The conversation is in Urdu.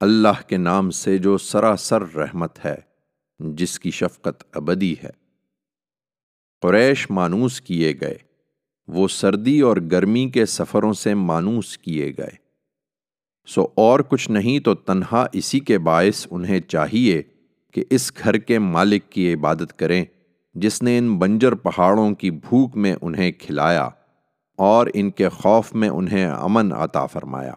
اللہ کے نام سے جو سراسر رحمت ہے، جس کی شفقت ابدی ہے۔ قریش مانوس کیے گئے، وہ سردی اور گرمی کے سفروں سے مانوس کیے گئے۔ سو اور کچھ نہیں تو تنہا اسی کے باعث انہیں چاہیے کہ اس گھر کے مالک کی عبادت کریں، جس نے ان بنجر پہاڑوں کی بھوک میں انہیں کھلایا اور ان کے خوف میں انہیں امن عطا فرمایا۔